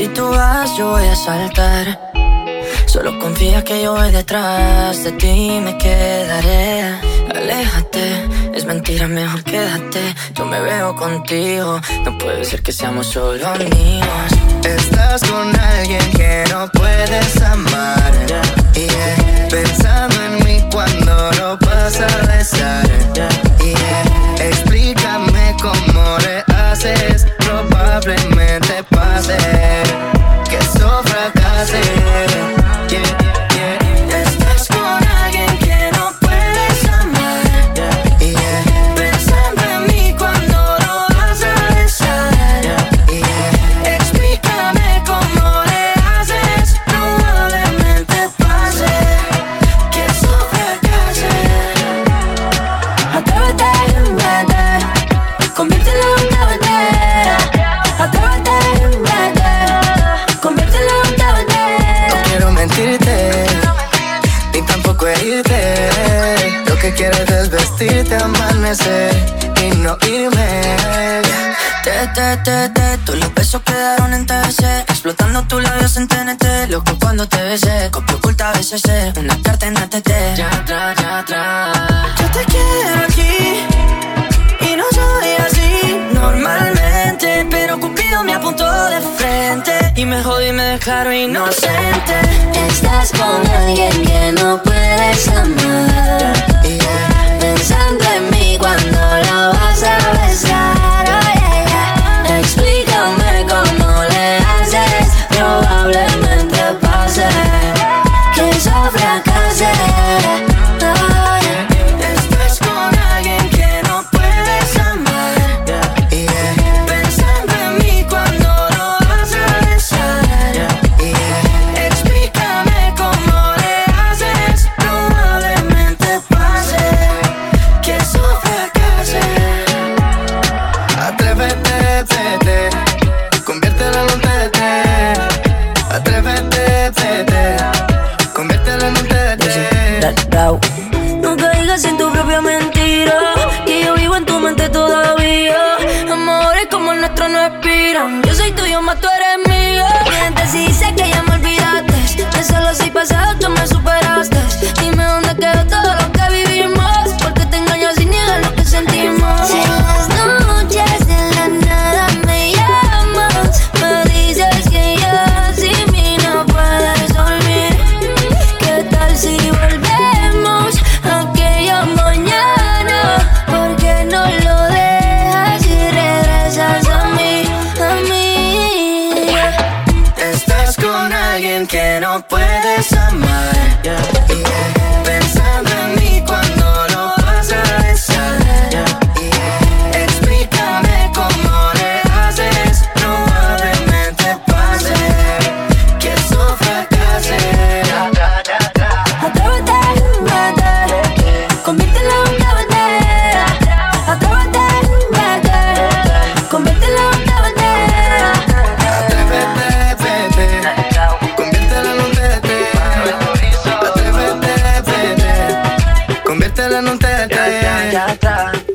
Si tú vas, yo voy a saltar. Solo confía que yo voy detrás de ti me quedaré. Aléjate, es mentira, mejor quédate. Yo me veo contigo, no puede ser que seamos solo amigos. Estás con alguien que no puedes amar. Yeah. Pensando en mí cuando lo vas a besar. Yeah. Explícame cómo le haces, y no irme. Te, te, te, te, todos los besos quedaron en TBC Explotando tus labios en TNT Loco cuando te besé, copio oculta veces Una carta en ATT Ya atrás, ya atrás Yo te quiero aquí Y no soy así normalmente Pero Cupido me apuntó de frente Y me jodí y me dejaron inocente. Estás con alguien que no puedes amar tete. Conviértelo en un tete. No caigas en tu propia mentira. Que yo vivo en tu mente todavía. Amores como el nuestro no expiran. Yo soy tuyo, más tú eres que no puedes amar. tele, no te detalles.